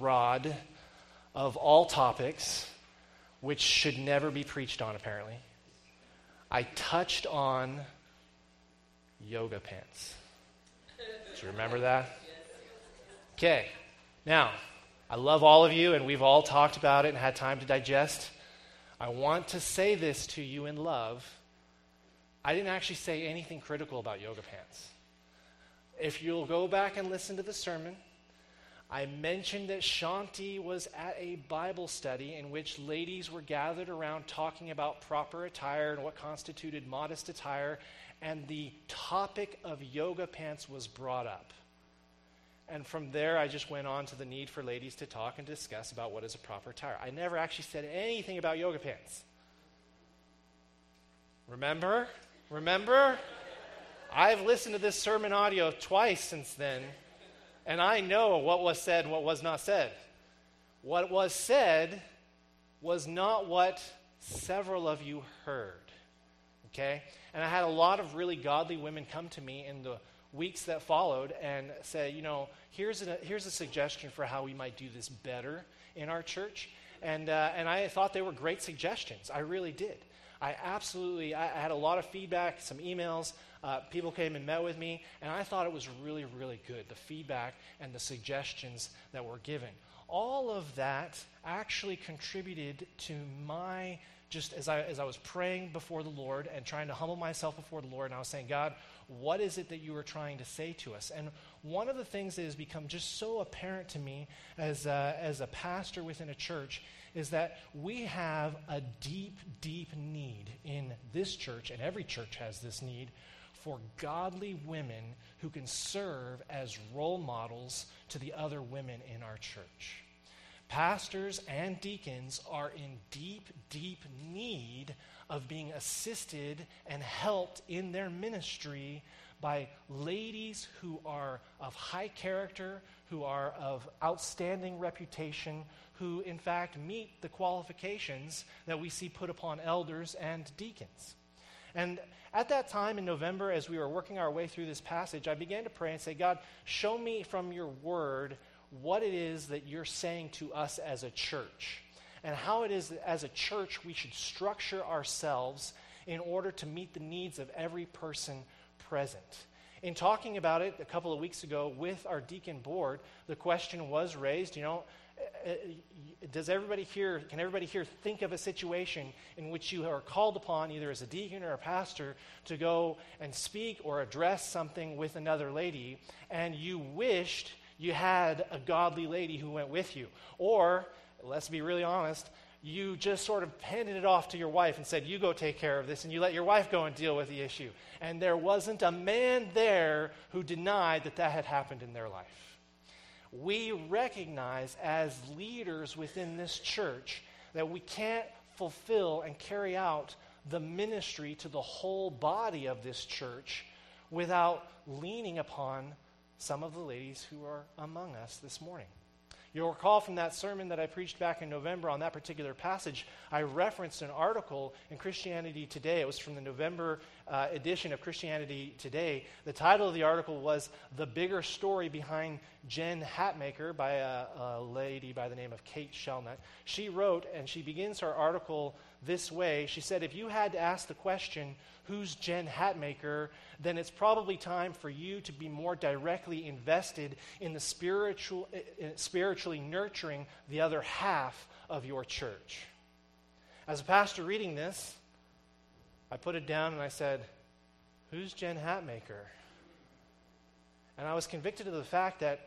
rod of all topics, which should never be preached on, apparently. I touched on yoga pants. Do you remember that? Okay. Now, I love all of you, and we've all talked about it and had time to digest. I want to say this to you in love. I didn't actually say anything critical about yoga pants. If you'll go back and listen to the sermon, I mentioned that Shanti was at a Bible study in which ladies were gathered around talking about proper attire and what constituted modest attire, and the topic of yoga pants was brought up. And from there, I just went on to the need for ladies to talk and discuss about what is a proper attire. I never actually said anything about yoga pants. Remember? Remember? I've listened to this sermon audio twice since then, and I know what was said and what was not said. What was said was not what several of you heard. Okay? And I had a lot of really godly women come to me in the weeks that followed and say, you know, here's a, here's a suggestion for how we might do this better in our church. And, uh, and I thought they were great suggestions. I really did. I absolutely, I had a lot of feedback, some emails. Uh, people came and met with me, and I thought it was really, really good the feedback and the suggestions that were given. All of that actually contributed to my just as I, as I was praying before the Lord and trying to humble myself before the Lord, and I was saying, God, what is it that you were trying to say to us? And one of the things that has become just so apparent to me as a, as a pastor within a church is that we have a deep, deep need in this church, and every church has this need, for godly women who can serve as role models to the other women in our church. Pastors and deacons are in deep, deep need of being assisted and helped in their ministry by ladies who are of high character, who are of outstanding reputation, who in fact meet the qualifications that we see put upon elders and deacons. And at that time in November, as we were working our way through this passage, I began to pray and say, God, show me from your word what it is that you're saying to us as a church and how it is that as a church we should structure ourselves in order to meet the needs of every person present. In talking about it a couple of weeks ago with our deacon board, the question was raised, you know, Uh, uh, does everybody here, can everybody here think of a situation in which you are called upon, either as a deacon or a pastor, to go and speak or address something with another lady, and you wished you had a godly lady who went with you. Or, let's be really honest, you just sort of handed it off to your wife and said, You go take care of this, and you let your wife go and deal with the issue. And there wasn't a man there who denied that that had happened in their life. We recognize as leaders within this church that we can't fulfill and carry out the ministry to the whole body of this church without leaning upon some of the ladies who are among us this morning. You'll recall from that sermon that I preached back in November on that particular passage, I referenced an article in Christianity Today. It was from the November uh, edition of Christianity Today. The title of the article was The Bigger Story Behind Jen Hatmaker by a, a lady by the name of Kate Shellnutt. She wrote, and she begins her article this way. She said, If you had to ask the question, who's Jen Hatmaker, then it's probably time for you to be more directly invested in the spiritual, eh, eh, spiritually nurturing the other half of your church. As a pastor reading this, I put it down and I said, Who's Jen Hatmaker? And I was convicted of the fact that,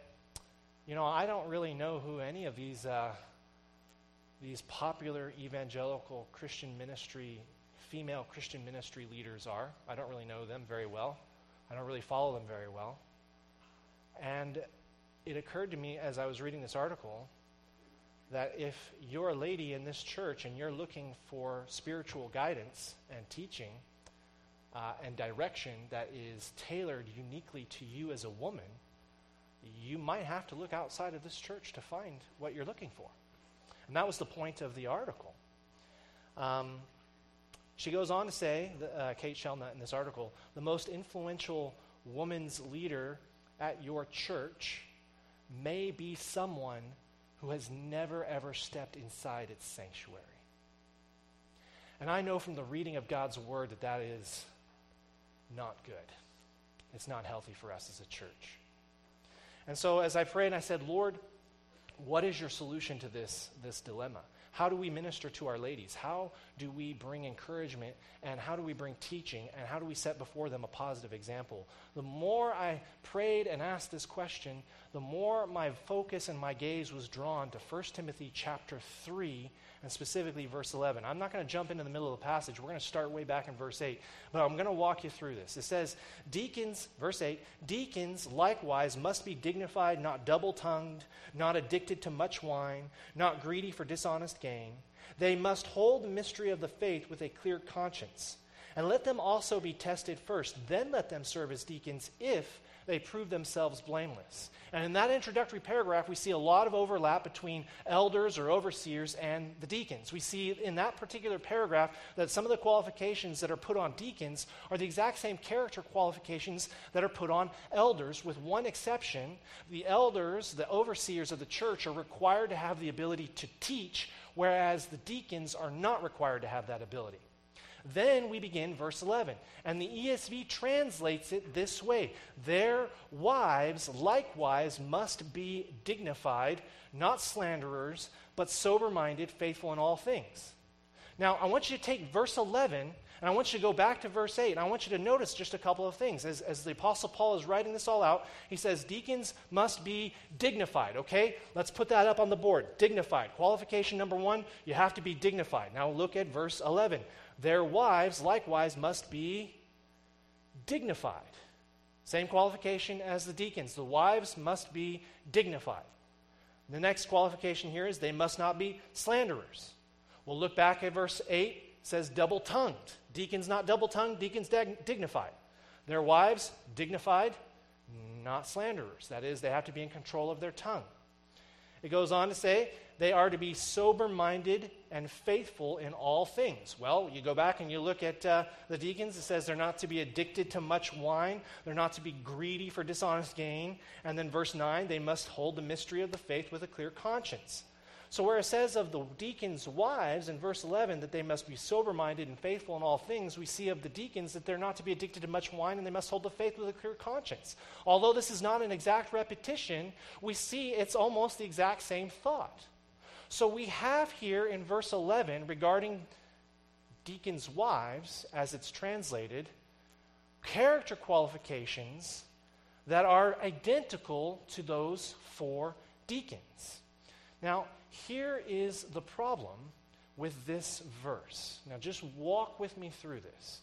you know, I don't really know who any of these, uh, these popular evangelical Christian ministry female Christian ministry leaders are. I don't really know them very well. I don't really follow them very well. And it occurred to me as I was reading this article that if you're a lady in this church and you're looking for spiritual guidance and teaching uh, and direction that is tailored uniquely to you as a woman, you might have to look outside of this church to find what you're looking for. And that was the point of the article. Um, she goes on to say, uh, Kate Shellnutt in this article, the most influential woman's leader at your church may be someone who has never ever stepped inside its sanctuary. And I know from the reading of God's word that that is not good. It's not healthy for us as a church. And so as I prayed, I said, Lord, what is your solution to this, this dilemma? How do we minister to our ladies? How do we bring encouragement and how do we bring teaching and how do we set before them a positive example? The more I prayed and asked this question, the more my focus and my gaze was drawn to 1 Timothy chapter 3 and specifically verse 11. I'm not going to jump into the middle of the passage. We're going to start way back in verse 8, but I'm going to walk you through this. It says, Deacons, verse 8, deacons likewise must be dignified, not double tongued, not addicted to much wine, not greedy for dishonest gain. They must hold the mystery of the faith with a clear conscience. And let them also be tested first. Then let them serve as deacons if they prove themselves blameless. And in that introductory paragraph, we see a lot of overlap between elders or overseers and the deacons. We see in that particular paragraph that some of the qualifications that are put on deacons are the exact same character qualifications that are put on elders, with one exception. The elders, the overseers of the church, are required to have the ability to teach, whereas the deacons are not required to have that ability. Then we begin verse 11. And the ESV translates it this way Their wives likewise must be dignified, not slanderers, but sober minded, faithful in all things. Now, I want you to take verse 11 and I want you to go back to verse 8, and I want you to notice just a couple of things. As, as the Apostle Paul is writing this all out, he says, Deacons must be dignified, okay? Let's put that up on the board. Dignified. Qualification number one, you have to be dignified. Now look at verse 11. Their wives likewise must be dignified. Same qualification as the deacons. The wives must be dignified. The next qualification here is they must not be slanderers. We'll look back at verse 8. It says double tongued. Deacons not double tongued, deacons dignified. Their wives dignified, not slanderers. That is, they have to be in control of their tongue. It goes on to say they are to be sober minded and faithful in all things. Well, you go back and you look at uh, the deacons, it says they're not to be addicted to much wine, they're not to be greedy for dishonest gain. And then verse 9, they must hold the mystery of the faith with a clear conscience. So, where it says of the deacons' wives in verse 11 that they must be sober minded and faithful in all things, we see of the deacons that they're not to be addicted to much wine and they must hold the faith with a clear conscience. Although this is not an exact repetition, we see it's almost the exact same thought. So, we have here in verse 11 regarding deacons' wives, as it's translated, character qualifications that are identical to those for deacons. Now, here is the problem with this verse. Now, just walk with me through this.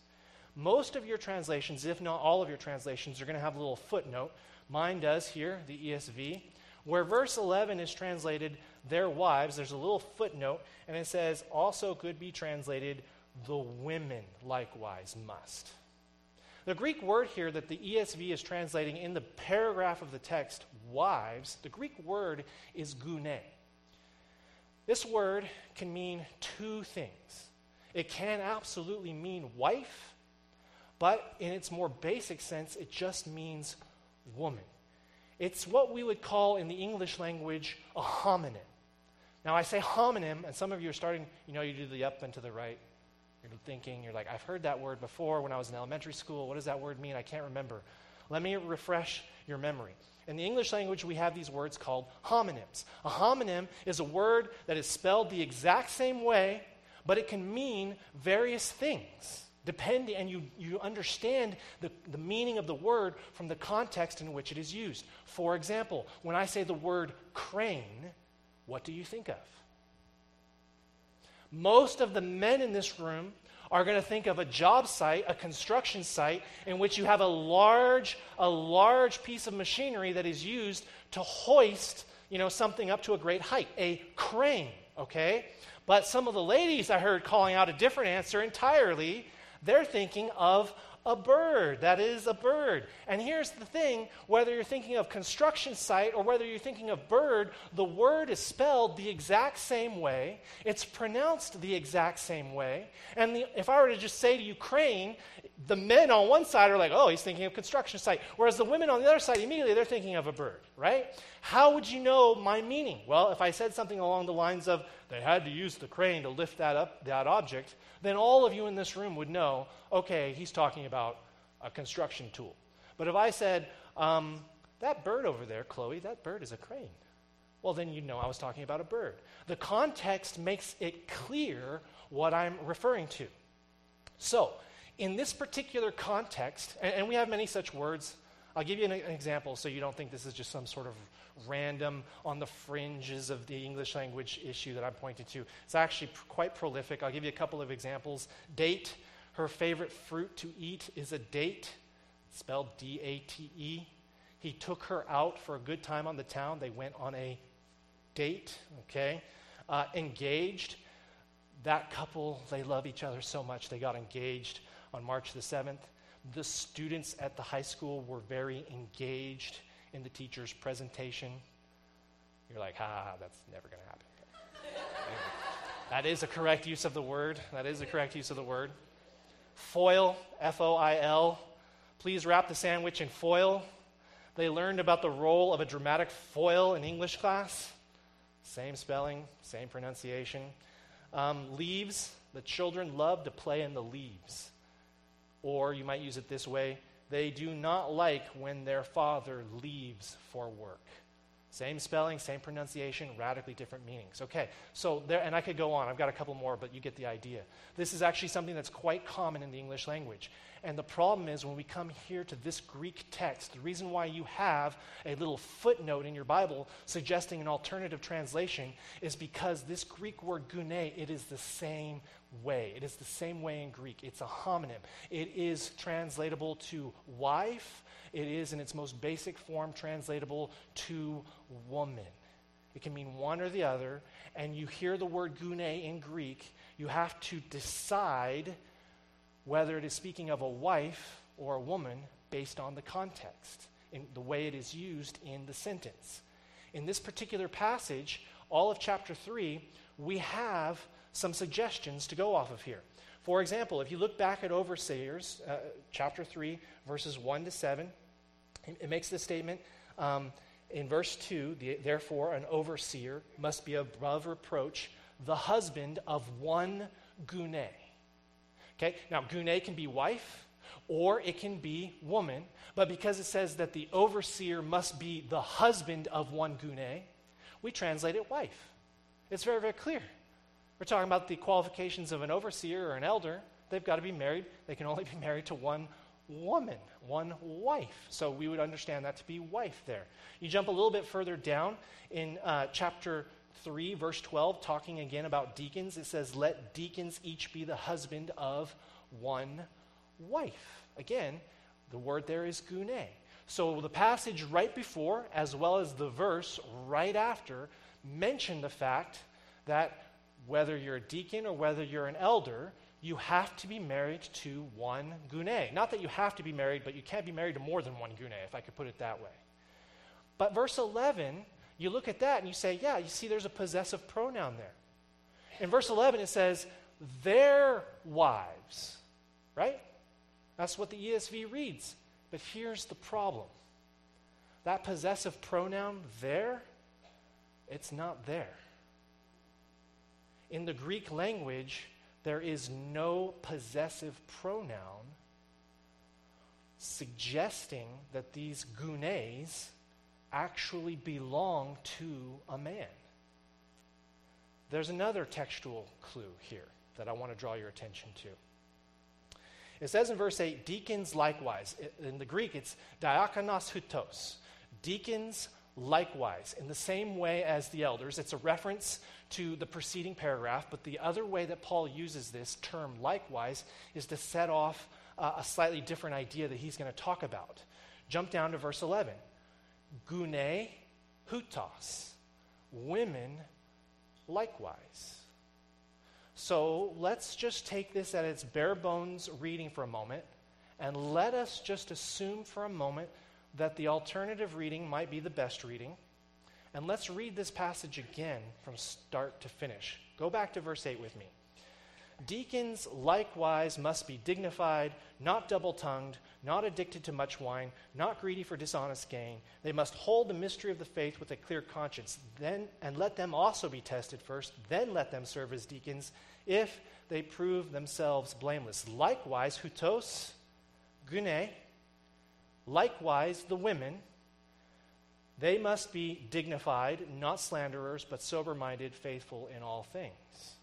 Most of your translations, if not all of your translations, are going to have a little footnote. Mine does here, the ESV. Where verse 11 is translated, their wives, there's a little footnote, and it says, also could be translated, the women likewise must. The Greek word here that the ESV is translating in the paragraph of the text, wives, the Greek word is gune. This word can mean two things. It can absolutely mean wife, but in its more basic sense, it just means woman. It's what we would call in the English language a homonym. Now, I say homonym, and some of you are starting, you know, you do the up and to the right. You're thinking, you're like, I've heard that word before when I was in elementary school. What does that word mean? I can't remember. Let me refresh your memory. In the English language, we have these words called homonyms. A homonym is a word that is spelled the exact same way, but it can mean various things. Depending, and you, you understand the, the meaning of the word from the context in which it is used. For example, when I say the word crane, what do you think of? Most of the men in this room are going to think of a job site, a construction site, in which you have a large, a large piece of machinery that is used to hoist, you know, something up to a great height, a crane, okay? But some of the ladies I heard calling out a different answer entirely. They're thinking of a bird. That is a bird. And here's the thing whether you're thinking of construction site or whether you're thinking of bird, the word is spelled the exact same way, it's pronounced the exact same way. And the, if I were to just say to you crane, the men on one side are like, oh, he's thinking of construction site. Whereas the women on the other side, immediately they're thinking of a bird, right? How would you know my meaning? Well, if I said something along the lines of, they had to use the crane to lift that up, that object, then all of you in this room would know, okay, he's talking about a construction tool. But if I said, um, that bird over there, Chloe, that bird is a crane. Well, then you'd know I was talking about a bird. The context makes it clear what I'm referring to. So, in this particular context, and, and we have many such words, I'll give you an, an, example so you don't think this is just some sort of random on the fringes of the English language issue that I'm pointing to. It's actually quite prolific. I'll give you a couple of examples. Date, her favorite fruit to eat is a date, spelled D A T E. He took her out for a good time on the town. They went on a date, okay? Uh, engaged. That couple, they love each other so much, they got engaged on March the 7th. The students at the high school were very engaged in the teacher's presentation. You're like, ha, that's never going to happen. that is a correct use of the word. That is a correct use of the word. Foil, F O I L. Please wrap the sandwich in foil. They learned about the role of a dramatic foil in English class. Same spelling, same pronunciation. Um, leaves, the children love to play in the leaves. Or you might use it this way they do not like when their father leaves for work. Same spelling, same pronunciation, radically different meanings. Okay, so there, and I could go on. I've got a couple more, but you get the idea. This is actually something that's quite common in the English language. And the problem is when we come here to this Greek text, the reason why you have a little footnote in your Bible suggesting an alternative translation is because this Greek word gune, it is the same way. It is the same way in Greek. It's a homonym. It is translatable to wife. It is, in its most basic form, translatable to woman. It can mean one or the other. And you hear the word gune in Greek, you have to decide whether it is speaking of a wife or a woman based on the context, in the way it is used in the sentence. In this particular passage, all of chapter 3, we have some suggestions to go off of here. For example, if you look back at Overseers, uh, chapter 3, verses 1 to 7, it, it makes this statement. Um, in verse 2, the, therefore, an overseer must be above reproach, the husband of one gune Okay, now gune can be wife or it can be woman, but because it says that the overseer must be the husband of one gune, we translate it wife. It's very, very clear. We're talking about the qualifications of an overseer or an elder. They've got to be married. They can only be married to one woman, one wife. So we would understand that to be wife there. You jump a little bit further down in uh, chapter 3, verse 12, talking again about deacons, it says, Let deacons each be the husband of one wife. Again, the word there is gune. So the passage right before, as well as the verse right after, mention the fact that whether you're a deacon or whether you're an elder, you have to be married to one gune. Not that you have to be married, but you can't be married to more than one gune, if I could put it that way. But verse 11 you look at that and you say, yeah, you see there's a possessive pronoun there. In verse 11, it says, their wives, right? That's what the ESV reads. But here's the problem that possessive pronoun there, it's not there. In the Greek language, there is no possessive pronoun suggesting that these gunes actually belong to a man. There's another textual clue here that I want to draw your attention to. It says in verse 8, deacons likewise. In the Greek, it's diakonos hutos. Deacons likewise, in the same way as the elders. It's a reference to the preceding paragraph, but the other way that Paul uses this term likewise is to set off uh, a slightly different idea that he's going to talk about. Jump down to verse 11 gune hutos, women likewise. So let's just take this at its bare bones reading for a moment, and let us just assume for a moment that the alternative reading might be the best reading. And let's read this passage again from start to finish. Go back to verse 8 with me. Deacons likewise must be dignified, not double tongued, not addicted to much wine, not greedy for dishonest gain. They must hold the mystery of the faith with a clear conscience, then and let them also be tested first, then let them serve as deacons if they prove themselves blameless. Likewise, hutos, gune, likewise the women, they must be dignified, not slanderers, but sober minded, faithful in all things.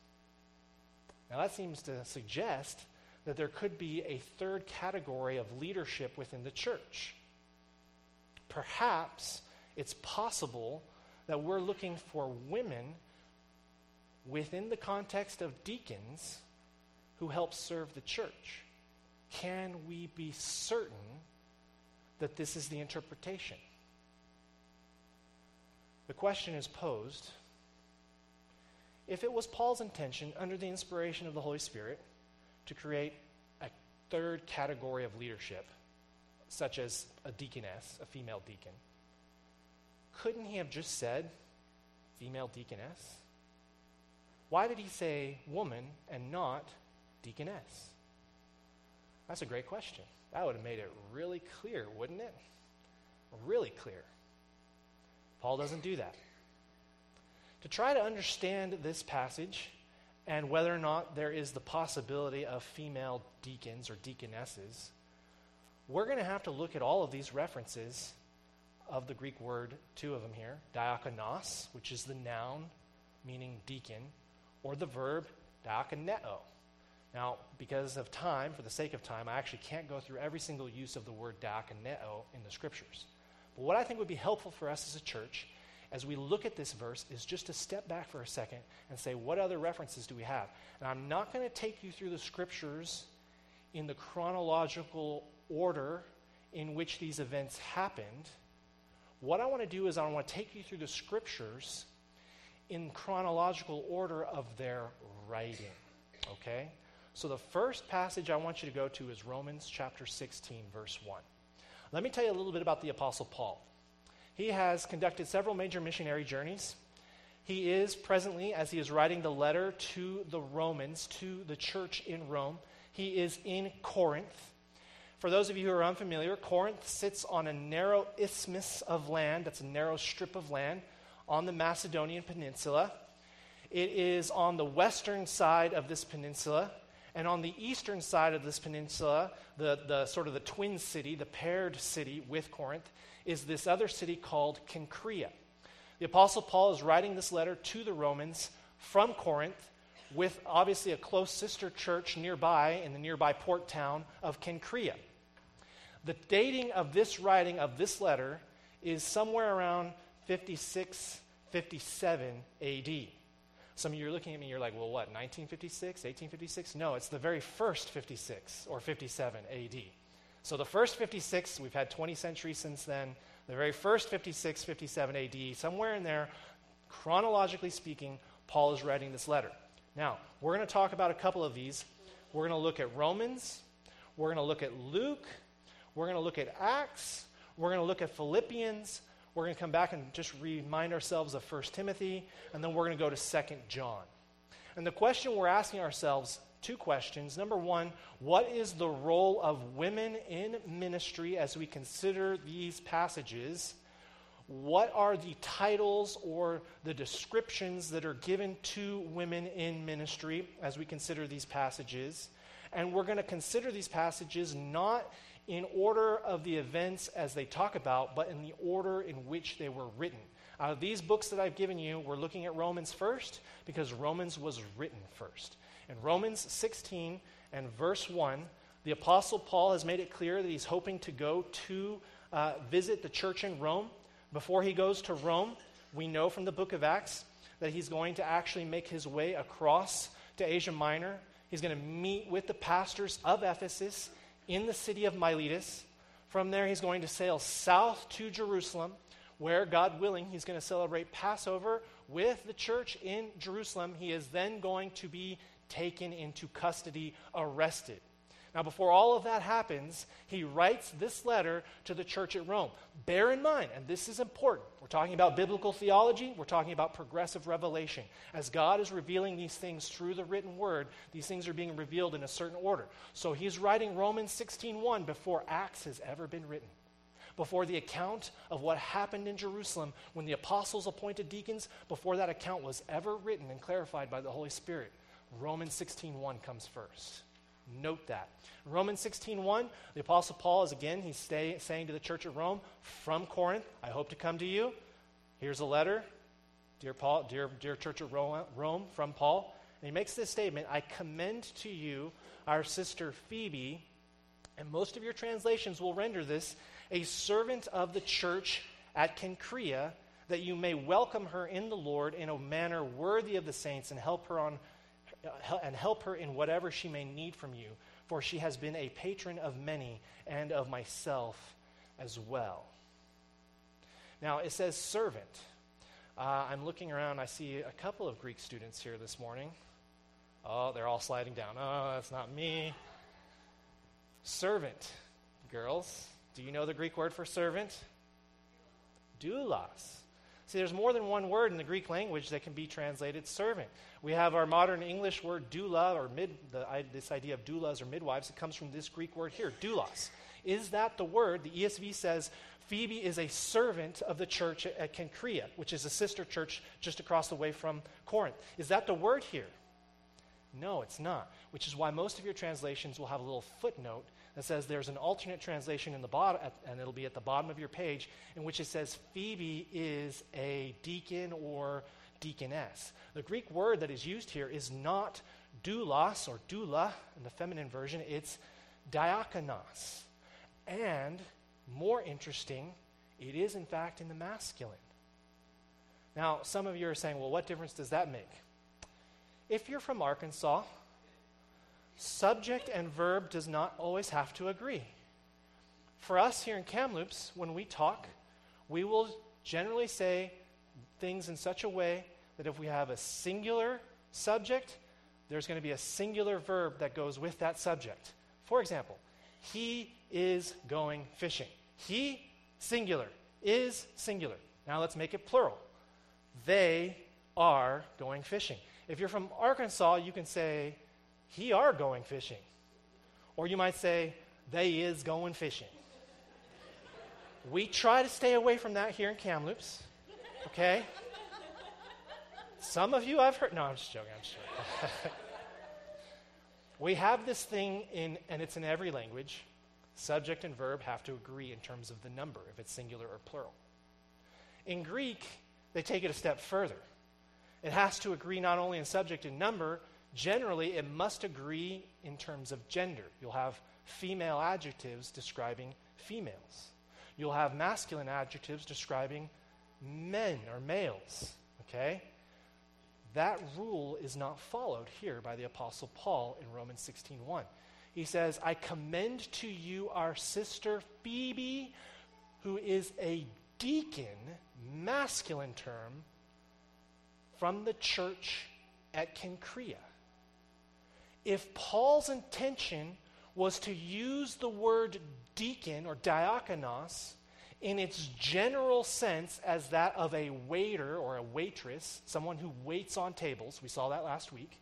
Now, that seems to suggest that there could be a third category of leadership within the church. Perhaps it's possible that we're looking for women within the context of deacons who help serve the church. Can we be certain that this is the interpretation? The question is posed if it was Paul's intention, under the inspiration of the Holy Spirit, to create a third category of leadership, such as a deaconess, a female deacon, couldn't he have just said female deaconess? Why did he say woman and not deaconess? That's a great question. That would have made it really clear, wouldn't it? Really clear. Paul doesn't do that. To try to understand this passage and whether or not there is the possibility of female deacons or deaconesses, we're going to have to look at all of these references of the Greek word, two of them here diakonos, which is the noun meaning deacon, or the verb diakoneo. Now, because of time, for the sake of time, I actually can't go through every single use of the word diakoneo in the scriptures. But what I think would be helpful for us as a church as we look at this verse is just to step back for a second and say, what other references do we have? And I'm not going to take you through the scriptures in the chronological order in which these events happened. What I want to do is I want to take you through the scriptures in chronological order of their writing. Okay? So the first passage I want you to go to is Romans chapter 16, verse 1. Let me tell you a little bit about the Apostle Paul. He has conducted several major missionary journeys. He is presently, as he is writing the letter to the Romans, to the church in Rome, he is in Corinth. For those of you who are unfamiliar, Corinth sits on a narrow isthmus of land, that's a narrow strip of land on the Macedonian peninsula. It is on the western side of this peninsula, and on the eastern side of this peninsula, the, the sort of the twin city, the paired city with Corinth, is this other city called Cenchrea. The Apostle Paul is writing this letter to the Romans from Corinth with obviously a close sister church nearby in the nearby port town of Cenchrea. The dating of this writing of this letter is somewhere around 56, 57 AD. Some of you are looking at me, you're like, well, what, 1956, 1856? No, it's the very first 56 or 57 AD. So the first 56, we've had 20 centuries since then. The very first 56, 57 AD, somewhere in there, chronologically speaking, Paul is writing this letter. Now, we're going to talk about a couple of these. We're going to look at Romans, we're going to look at Luke, we're going to look at Acts, we're going to look at Philippians, we're going to come back and just remind ourselves of 1 Timothy, and then we're going to go to 2 John. And the question we're asking ourselves two questions. Number one, what is the role of women in ministry as we consider these passages? What are the titles or the descriptions that are given to women in ministry as we consider these passages? And we're going to consider these passages not in order of the events as they talk about, but in the order in which they were written. Out of these books that I've given you, we're looking at Romans first because Romans was written first. In Romans 16 and verse 1, the Apostle Paul has made it clear that he's hoping to go to uh, visit the church in Rome. Before he goes to Rome, we know from the book of Acts that he's going to actually make his way across to Asia Minor. He's going to meet with the pastors of Ephesus in the city of Miletus. From there, he's going to sail south to Jerusalem, where, God willing, he's going to celebrate Passover with the church in Jerusalem. He is then going to be taken into custody, arrested. Now, before all of that happens, he writes this letter to the church at Rome. Bear in mind, and this is important, we're talking about biblical theology, we're talking about progressive revelation. As God is revealing these things through the written word, these things are being revealed in a certain order. So he's writing Romans 16:1 before Acts has ever been written. Before the account of what happened in Jerusalem when the apostles appointed deacons, before that account was ever written and clarified by the Holy Spirit, Romans 16:1 comes first. Note that. Romans 16:1, the apostle Paul is again he's stay, saying to the church at Rome from Corinth, I hope to come to you. Here's a letter, dear Paul, dear dear church at Rome, from Paul. And he makes this statement, I commend to you our sister Phoebe, and most of your translations will render this a servant of the church at Cenchrea, that you may welcome her in the Lord in a manner worthy of the saints and help her on and help her in whatever she may need from you, for she has been a patron of many and of myself as well. Now, it says servant. Uh, I'm looking around, I see a couple of Greek students here this morning. Oh, they're all sliding down. Oh, that's not me. Servant, girls. Do you know the Greek word for servant? Doulos. See, there's more than one word in the Greek language that can be translated servant. We have our modern English word doula, or mid, the, this idea of doulas or midwives. It comes from this Greek word here, doulos. Is that the word? The ESV says Phoebe is a servant of the church at, at Cenchrea, which is a sister church just across the way from Corinth. Is that the word here? No, it's not, which is why most of your translations will have a little footnote that says there's an alternate translation in the bottom, and it'll be at the bottom of your page, in which it says Phoebe is a deacon or deaconess. The Greek word that is used here is not doulos or doula in the feminine version, it's diakonos. And more interesting, it is in fact in the masculine. Now, some of you are saying, well, what difference does that make? If you're from Arkansas, subject and verb does not always have to agree. For us here in Kamloops, when we talk, we will generally say things in such a way that if we have a singular subject, there's going to be a singular verb that goes with that subject. For example, he is going fishing. He, singular, is singular. Now let's make it plural. They are going fishing. If you're from Arkansas, you can say, he are going fishing. Or you might say, they is going fishing. We try to stay away from that here in Kamloops, okay? Some of you I've heard. No, I'm just joking. I'm just joking. we have this thing in, and it's in every language. Subject and verb have to agree in terms of the number, if it's singular or plural. In Greek, they take it a step further. It has to agree not only in subject and number, generally it must agree in terms of gender. You'll have female adjectives describing females. You'll have masculine adjectives describing men or males. Okay? That rule is not followed here by the apostle Paul in Romans 16:1. He says, "I commend to you our sister Phoebe, who is a deacon, masculine term, from the church at Cenchrea." If Paul's intention was to use the word deacon or diakonos in its general sense as that of a waiter or a waitress, someone who waits on tables, we saw that last week,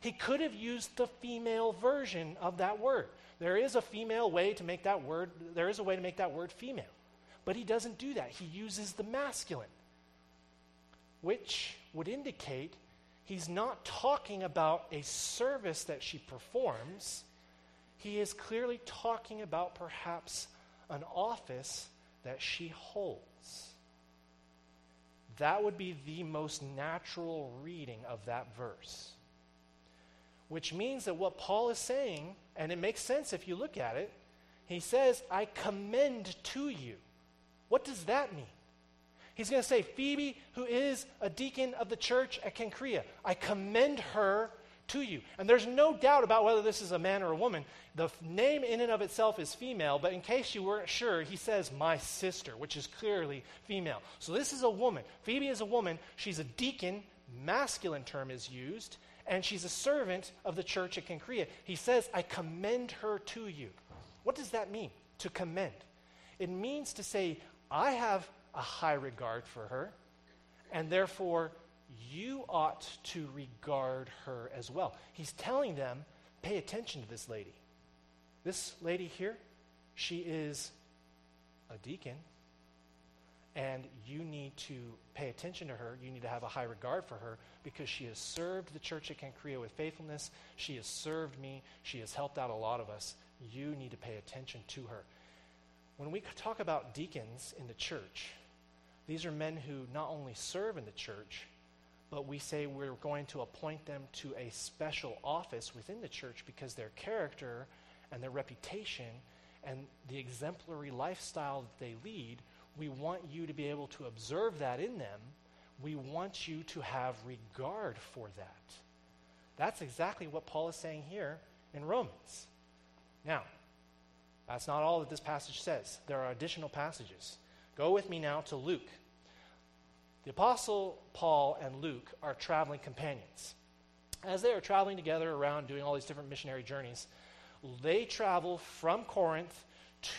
he could have used the female version of that word. There is a female way to make that word, there is a way to make that word female. But he doesn't do that. He uses the masculine, which would indicate he's not talking about a service that she performs. He is clearly talking about perhaps an office that she holds. That would be the most natural reading of that verse. Which means that what Paul is saying, and it makes sense if you look at it, he says, I commend to you. What does that mean? He's going to say, Phoebe, who is a deacon of the church at Cenchrea, I commend her to you. And there's no doubt about whether this is a man or a woman. The f- name in and of itself is female, but in case you weren't sure, he says, my sister, which is clearly female. So this is a woman. Phoebe is a woman. She's a deacon, masculine term is used, and she's a servant of the church at Cenchrea. He says, I commend her to you. What does that mean, to commend? It means to say, I have a high regard for her, and therefore you ought to regard her as well. He's telling them, pay attention to this lady. This lady here, she is a deacon, and you need to pay attention to her. You need to have a high regard for her because she has served the church at Cenchrea with faithfulness. She has served me. She has helped out a lot of us. You need to pay attention to her. When we talk about deacons in the church, these are men who not only serve in the church, but we say we're going to appoint them to a special office within the church because their character and their reputation and the exemplary lifestyle that they lead, we want you to be able to observe that in them. We want you to have regard for that. That's exactly what Paul is saying here in Romans. Now, that's not all that this passage says. There are additional passages. Go with me now to Luke. The Apostle Paul and Luke are traveling companions. As they are traveling together around doing all these different missionary journeys, they travel from Corinth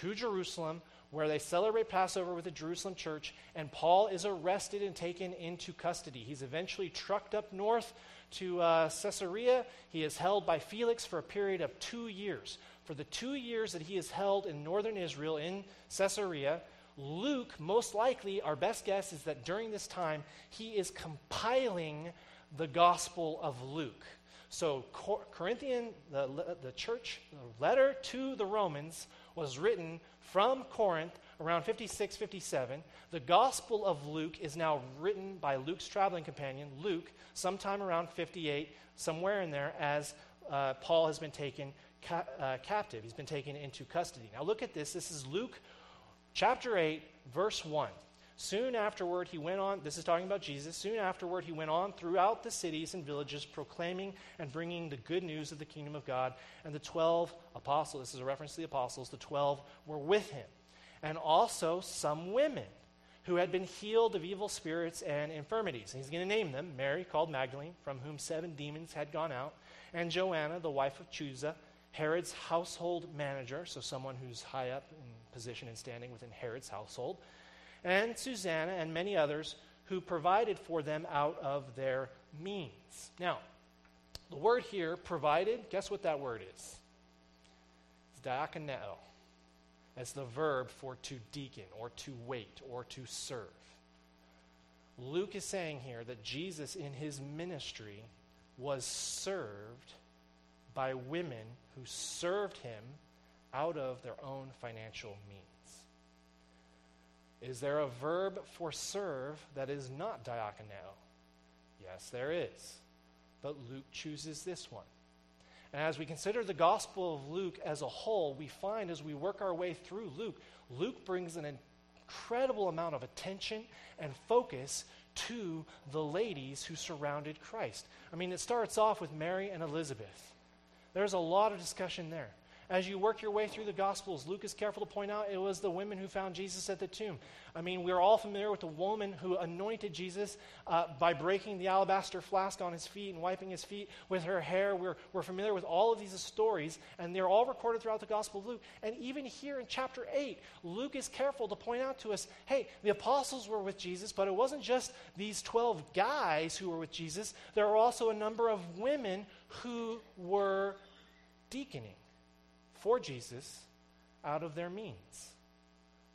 to Jerusalem, where they celebrate Passover with the Jerusalem church, and Paul is arrested and taken into custody. He's eventually trucked up north to uh, Caesarea. He is held by Felix for a period of two years. For the two years that he is held in northern Israel in Caesarea, Luke, most likely, our best guess is that during this time, he is compiling the Gospel of Luke. So, Corinthian, the, the church the letter to the Romans was written from Corinth around 56, 57. The Gospel of Luke is now written by Luke's traveling companion, Luke, sometime around 58, somewhere in there, as uh, Paul has been taken ca- uh, captive. He's been taken into custody. Now, look at this. This is Luke chapter 8, verse 1. Soon afterward, he went on, this is talking about Jesus. Soon afterward, he went on throughout the cities and villages, proclaiming and bringing the good news of the kingdom of God. And the 12 apostles, this is a reference to the apostles, the 12 were with him. And also some women who had been healed of evil spirits and infirmities. And he's going to name them Mary, called Magdalene, from whom seven demons had gone out, and Joanna, the wife of Chuza, Herod's household manager, so someone who's high up in position and standing within Herod's household and Susanna and many others who provided for them out of their means. Now, the word here, provided, guess what that word is? It's diakoneo. That's the verb for to deacon or to wait or to serve. Luke is saying here that Jesus in his ministry was served by women who served him out of their own financial means. Is there a verb for serve that is not diakoneo? Yes, there is. But Luke chooses this one. And as we consider the Gospel of Luke as a whole, we find as we work our way through Luke, Luke brings an incredible amount of attention and focus to the ladies who surrounded Christ. I mean, it starts off with Mary and Elizabeth. There's a lot of discussion there. As you work your way through the Gospels, Luke is careful to point out it was the women who found Jesus at the tomb. I mean, we're all familiar with the woman who anointed Jesus uh, by breaking the alabaster flask on his feet and wiping his feet with her hair. We're, we're familiar with all of these stories, and they're all recorded throughout the Gospel of Luke. And even here in chapter 8, Luke is careful to point out to us hey, the apostles were with Jesus, but it wasn't just these 12 guys who were with Jesus, there were also a number of women who were deaconing for Jesus out of their means.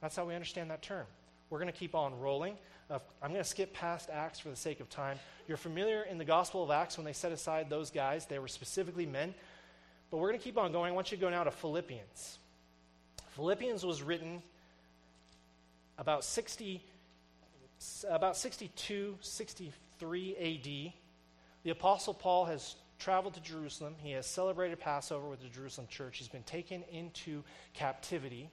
That's how we understand that term. We're going to keep on rolling. Uh, I'm going to skip past Acts for the sake of time. You're familiar in the Gospel of Acts when they set aside those guys, they were specifically men. But we're going to keep on going. I want you to go now to Philippians. Philippians was written about 60 about 62 63 AD. The apostle Paul has traveled to Jerusalem. He has celebrated Passover with the Jerusalem church. He's been taken into captivity.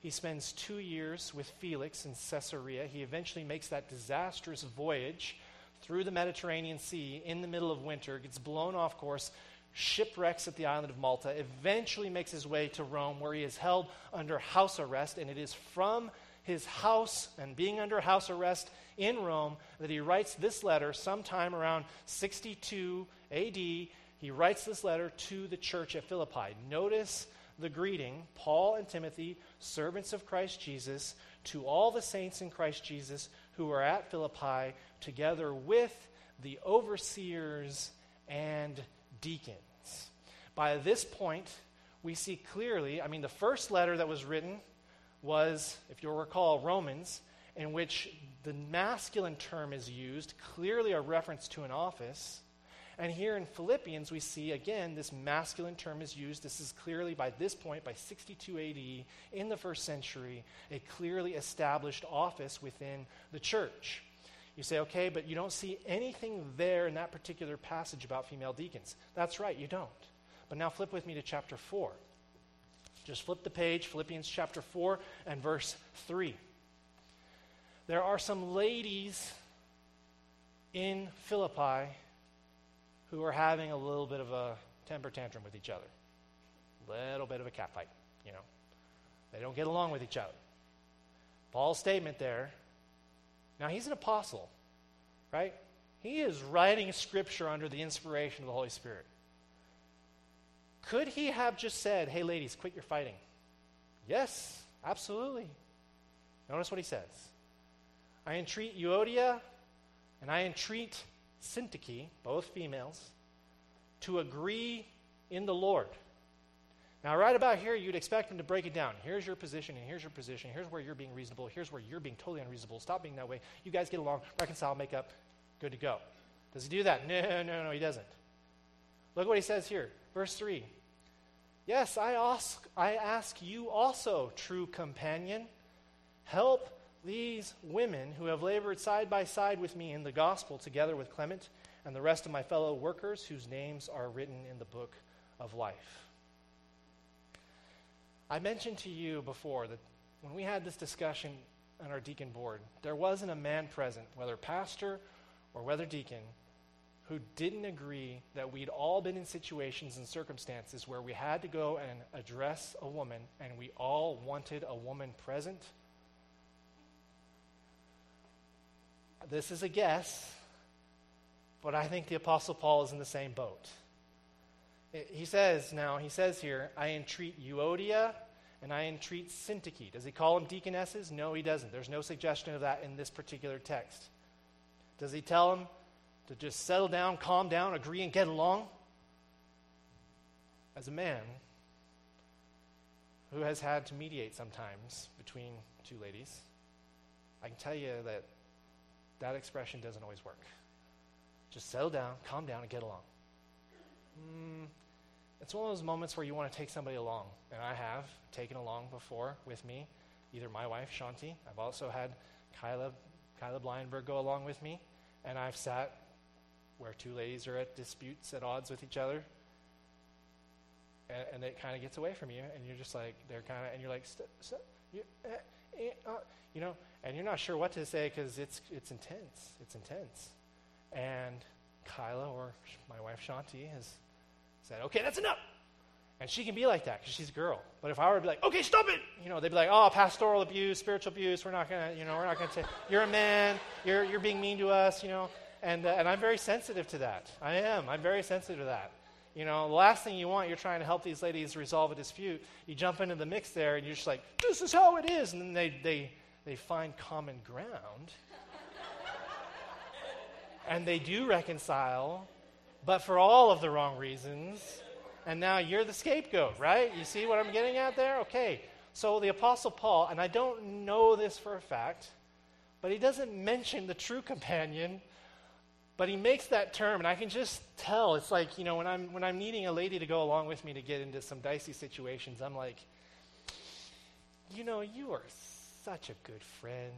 He spends two years with Felix in Caesarea. He eventually makes that disastrous voyage through the Mediterranean Sea in the middle of winter, gets blown off course, shipwrecks at the island of Malta, eventually makes his way to Rome, where he is held under house arrest. And it is from his house and being under house arrest in Rome that he writes this letter sometime around 62 AD. He writes this letter to the church at Philippi. Notice the greeting Paul and Timothy, servants of Christ Jesus, to all the saints in Christ Jesus who are at Philippi, together with the overseers and deacons. By this point, we see clearly, I mean, the first letter that was written was, if you'll recall, Romans, in which the masculine term is used, clearly a reference to an office. And here in Philippians, we see again this masculine term is used. This is clearly, by this point, by 62 AD, in the first century, a clearly established office within the church. You say, okay, but you don't see anything there in that particular passage about female deacons. That's right, you don't. But now flip with me to chapter 4. Just flip the page, Philippians chapter 4 and verse 3. There are some ladies in Philippi who are having a little bit of a temper tantrum with each other. Little bit of a catfight, you know. They don't get along with each other. Paul's statement there. Now he's an apostle, right? He is writing scripture under the inspiration of the Holy Spirit. Could he have just said, hey, ladies, quit your fighting? Yes, absolutely. Notice what he says I entreat Euodia and I entreat Syntyche, both females, to agree in the Lord. Now, right about here, you'd expect him to break it down. Here's your position, and here's your position. Here's where you're being reasonable. Here's where you're being totally unreasonable. Stop being that way. You guys get along, reconcile, make up, good to go. Does he do that? No, no, no, he doesn't. Look what he says here. Verse 3 Yes, I ask, I ask you also, true companion, help these women who have labored side by side with me in the gospel, together with Clement and the rest of my fellow workers whose names are written in the book of life. I mentioned to you before that when we had this discussion on our deacon board, there wasn't a man present, whether pastor or whether deacon, who didn't agree that we'd all been in situations and circumstances where we had to go and address a woman and we all wanted a woman present. This is a guess, but I think the Apostle Paul is in the same boat. He says now, he says here, I entreat Euodia and I entreat Syntyche. Does he call them deaconesses? No, he doesn't. There's no suggestion of that in this particular text. Does he tell them to just settle down, calm down, agree, and get along. As a man who has had to mediate sometimes between two ladies, I can tell you that that expression doesn't always work. Just settle down, calm down, and get along. Mm, it's one of those moments where you want to take somebody along, and I have taken along before with me, either my wife Shanti. I've also had Kyla, Kyla Blyenberg go along with me, and I've sat where two ladies are at disputes, at odds with each other, and, and it kind of gets away from you, and you're just like, they're kind of, and you're like, you, eh, eh, uh, you know, and you're not sure what to say because it's, it's intense. It's intense. And Kyla, or my wife Shanti, has said, okay, that's enough. And she can be like that because she's a girl. But if I were to be like, okay, stop it, you know, they'd be like, oh, pastoral abuse, spiritual abuse. We're not gonna, you know, we're not gonna say you're a man. You're you're being mean to us. You know, and, uh, and I'm very sensitive to that. I am. I'm very sensitive to that. You know, the last thing you want, you're trying to help these ladies resolve a dispute. You jump into the mix there and you're just like, this is how it is. And then they, they, they find common ground. and they do reconcile, but for all of the wrong reasons. And now you're the scapegoat, right? You see what I'm getting at there? Okay. So the Apostle Paul, and I don't know this for a fact, but he doesn't mention the true companion but he makes that term, and I can just tell. It's like, you know, when I'm, when I'm needing a lady to go along with me to get into some dicey situations, I'm like, you know, you are such a good friend.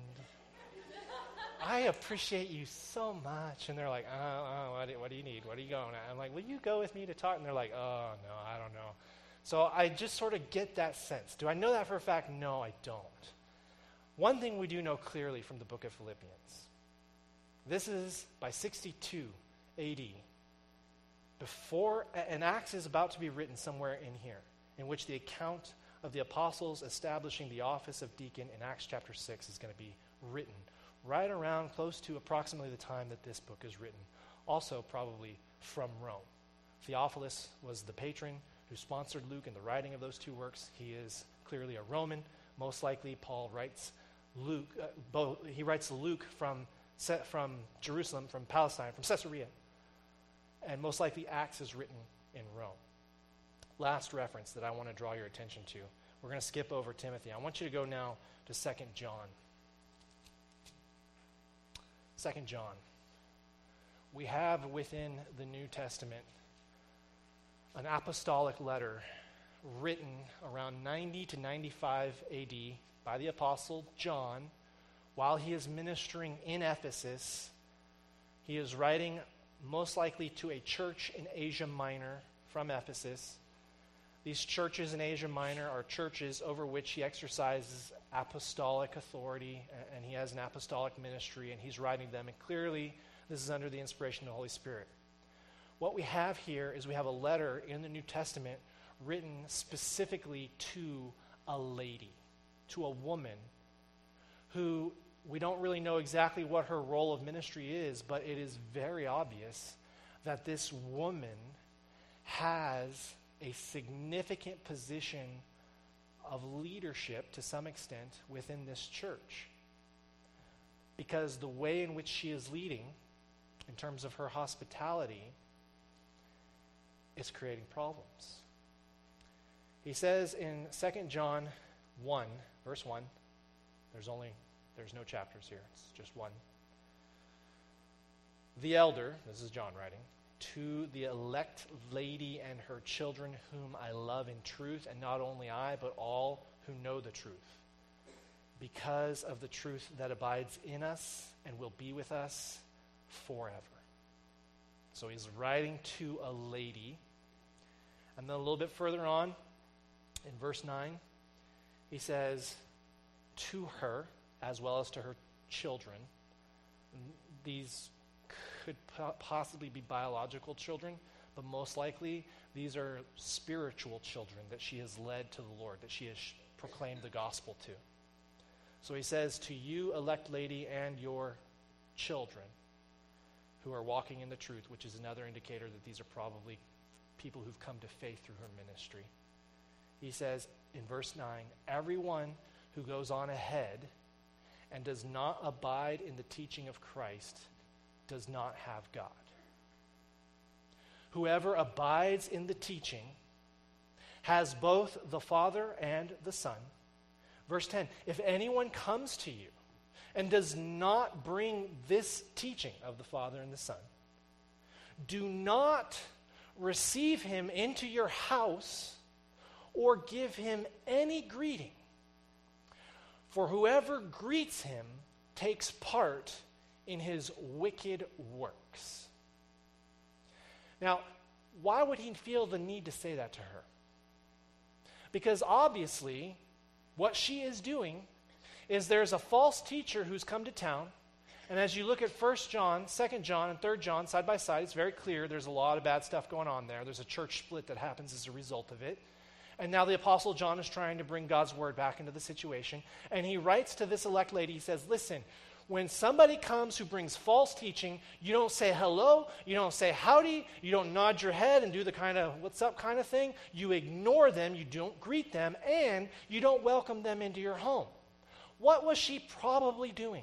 I appreciate you so much. And they're like, oh, oh what, do, what do you need? What are you going at? I'm like, will you go with me to talk? And they're like, oh, no, I don't know. So I just sort of get that sense. Do I know that for a fact? No, I don't. One thing we do know clearly from the book of Philippians this is by 62 AD. Before, an Acts is about to be written somewhere in here, in which the account of the apostles establishing the office of deacon in Acts chapter 6 is going to be written right around close to approximately the time that this book is written, also probably from Rome. Theophilus was the patron who sponsored Luke in the writing of those two works. He is clearly a Roman. Most likely, Paul writes Luke. Uh, he writes Luke from from Jerusalem, from Palestine, from Caesarea, and most likely Acts is written in Rome. Last reference that I want to draw your attention to. We're going to skip over Timothy. I want you to go now to 2 John. 2 John. We have within the New Testament an apostolic letter written around 90 to 95 AD by the apostle John while he is ministering in Ephesus. He is writing most likely to a church in Asia Minor from Ephesus. These churches in Asia Minor are churches over which he exercises apostolic authority, and he has an apostolic ministry, and he's writing them. And clearly, this is under the inspiration of the Holy Spirit. What we have here is we have a letter in the New Testament written specifically to a lady, to a woman who we don't really know exactly what her role of ministry is, but it is very obvious that this woman has a significant position of leadership to some extent within this church. Because the way in which she is leading, in terms of her hospitality, is creating problems. He says in 2 John 1, verse 1, there's only there's no chapters here, it's just one. The elder, this is John writing, to the elect lady and her children, whom I love in truth, and not only I, but all who know the truth, because of the truth that abides in us and will be with us forever. So he's writing to a lady. And then a little bit further on, in verse 9, he says, To her, as well as to her children. These could possibly be biological children, but most likely these are spiritual children that she has led to the Lord, that she has proclaimed the gospel to. So he says, To you, elect lady, and your children who are walking in the truth, which is another indicator that these are probably people who've come to faith through her ministry. He says in verse 9, Everyone who goes on ahead and does not abide in the teaching of Christ does not have God. Whoever abides in the teaching has both the Father and the Son. Verse 10 If anyone comes to you and does not bring this teaching of the Father and the Son, do not receive him into your house or give him any greeting for whoever greets him takes part in his wicked works. Now, why would he feel the need to say that to her? Because obviously, what she is doing is there's a false teacher who's come to town. And as you look at 1 John, 2 John, and 3 John side by side, it's very clear there's a lot of bad stuff going on there. There's a church split that happens as a result of it. And now the Apostle John is trying to bring God's word back into the situation. And he writes to this elect lady, he says, Listen, when somebody comes who brings false teaching, you don't say hello, you don't say howdy, you don't nod your head and do the kind of what's up kind of thing. You ignore them, you don't greet them, and you don't welcome them into your home. What was she probably doing?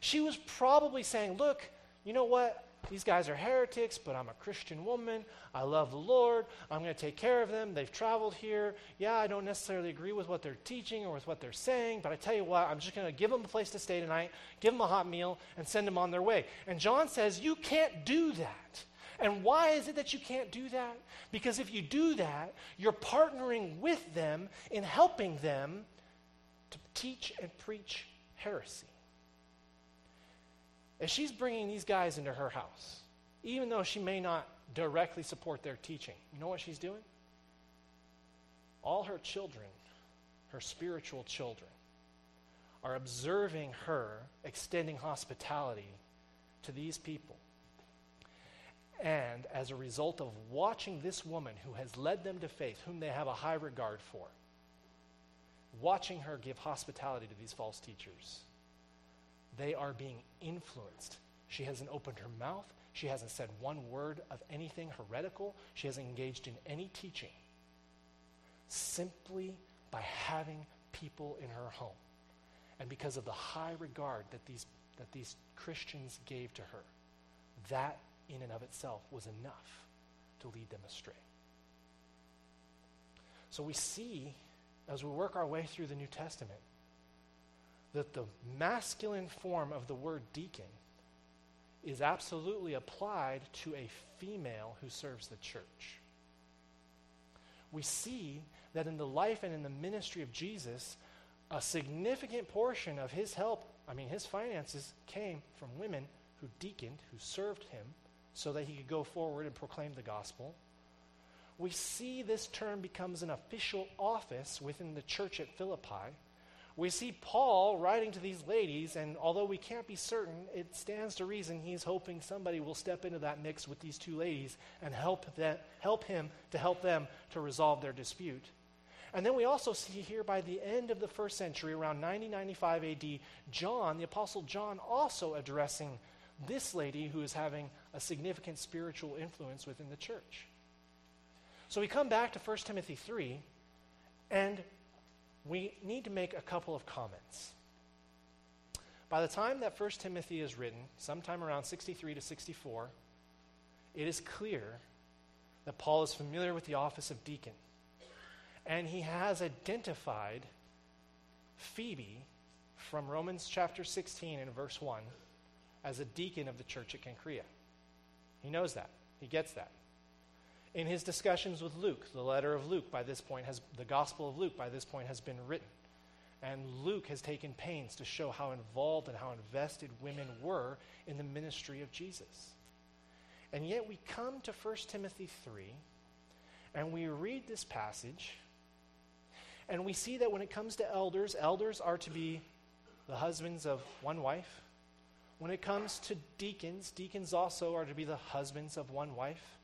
She was probably saying, Look, you know what? These guys are heretics, but I'm a Christian woman. I love the Lord. I'm going to take care of them. They've traveled here. Yeah, I don't necessarily agree with what they're teaching or with what they're saying, but I tell you what, I'm just going to give them a place to stay tonight, give them a hot meal, and send them on their way. And John says, You can't do that. And why is it that you can't do that? Because if you do that, you're partnering with them in helping them to teach and preach heresy. If she's bringing these guys into her house, even though she may not directly support their teaching, you know what she's doing? All her children, her spiritual children, are observing her extending hospitality to these people. And as a result of watching this woman who has led them to faith, whom they have a high regard for, watching her give hospitality to these false teachers, they are being influenced. She hasn't opened her mouth. She hasn't said one word of anything heretical. She hasn't engaged in any teaching. Simply by having people in her home. And because of the high regard that these, that these Christians gave to her, that in and of itself was enough to lead them astray. So we see, as we work our way through the New Testament, that the masculine form of the word deacon is absolutely applied to a female who serves the church. We see that in the life and in the ministry of Jesus, a significant portion of his help, I mean, his finances, came from women who deaconed, who served him, so that he could go forward and proclaim the gospel. We see this term becomes an official office within the church at Philippi. We see Paul writing to these ladies, and although we can't be certain, it stands to reason he's hoping somebody will step into that mix with these two ladies and help, them, help him to help them to resolve their dispute. And then we also see here by the end of the first century, around 90 95 AD, John, the Apostle John, also addressing this lady who is having a significant spiritual influence within the church. So we come back to 1 Timothy 3, and we need to make a couple of comments. By the time that 1 Timothy is written, sometime around 63 to 64, it is clear that Paul is familiar with the office of deacon. And he has identified Phoebe from Romans chapter 16 and verse 1 as a deacon of the church at Cenchrea. He knows that. He gets that. In his discussions with Luke, the letter of Luke by this point has, the Gospel of Luke by this point has been written. And Luke has taken pains to show how involved and how invested women were in the ministry of Jesus. And yet we come to 1 Timothy 3 and we read this passage and we see that when it comes to elders, elders are to be the husbands of one wife. When it comes to deacons, deacons also are to be the husbands of one wife.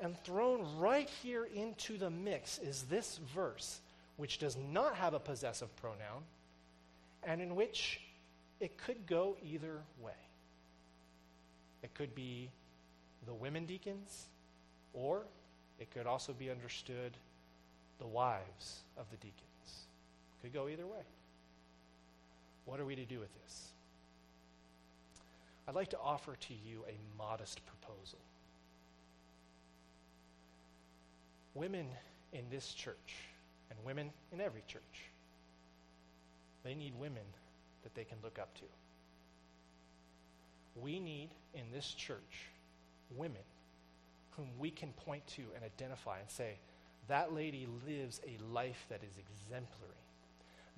And thrown right here into the mix is this verse, which does not have a possessive pronoun, and in which it could go either way. It could be the women deacons, or it could also be understood the wives of the deacons. Could go either way. What are we to do with this? I'd like to offer to you a modest proposal. Women in this church, and women in every church, they need women that they can look up to. We need in this church women whom we can point to and identify and say, that lady lives a life that is exemplary.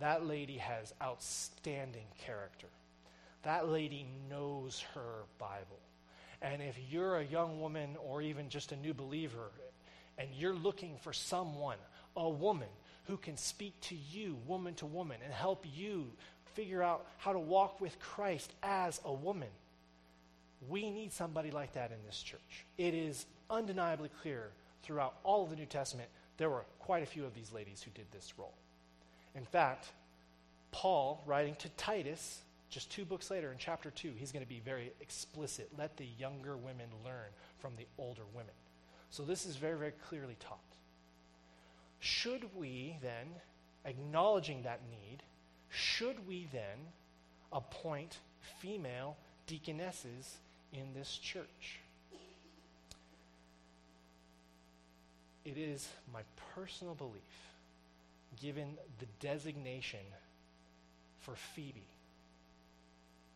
That lady has outstanding character. That lady knows her Bible. And if you're a young woman or even just a new believer and you're looking for someone, a woman, who can speak to you, woman to woman, and help you figure out how to walk with Christ as a woman, we need somebody like that in this church. It is undeniably clear throughout all of the New Testament, there were quite a few of these ladies who did this role. In fact, Paul, writing to Titus, just two books later in chapter 2, he's going to be very explicit. Let the younger women learn from the older women. So this is very, very clearly taught. Should we then, acknowledging that need, should we then appoint female deaconesses in this church? It is my personal belief, given the designation for Phoebe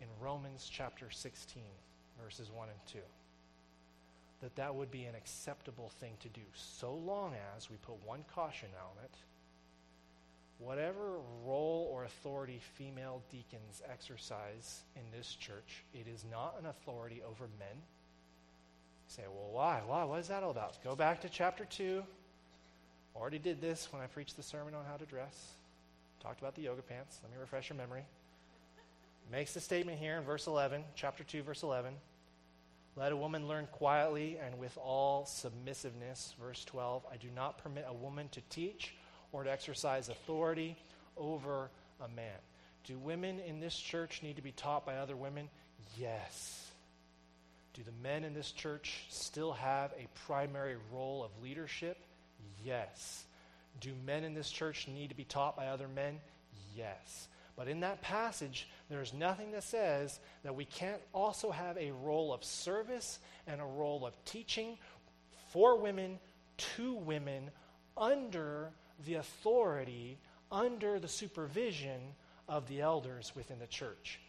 in Romans chapter 16, verses 1 and 2, that that would be an acceptable thing to do, so long as we put one caution on it. Whatever role or authority female deacons exercise in this church, it is not an authority over men say, well, why? Why? What is that all about? Go back to chapter 2. Already did this when I preached the sermon on how to dress. Talked about the yoga pants. Let me refresh your memory. Makes the statement here in verse 11, chapter 2, verse 11. Let a woman learn quietly and with all submissiveness. Verse 12. I do not permit a woman to teach or to exercise authority over a man. Do women in this church need to be taught by other women? Yes. Do the men in this church still have a primary role of leadership? Yes. Do men in this church need to be taught by other men? Yes. But in that passage, there's nothing that says that we can't also have a role of service and a role of teaching for women, to women, under the authority, under the supervision of the elders within the church.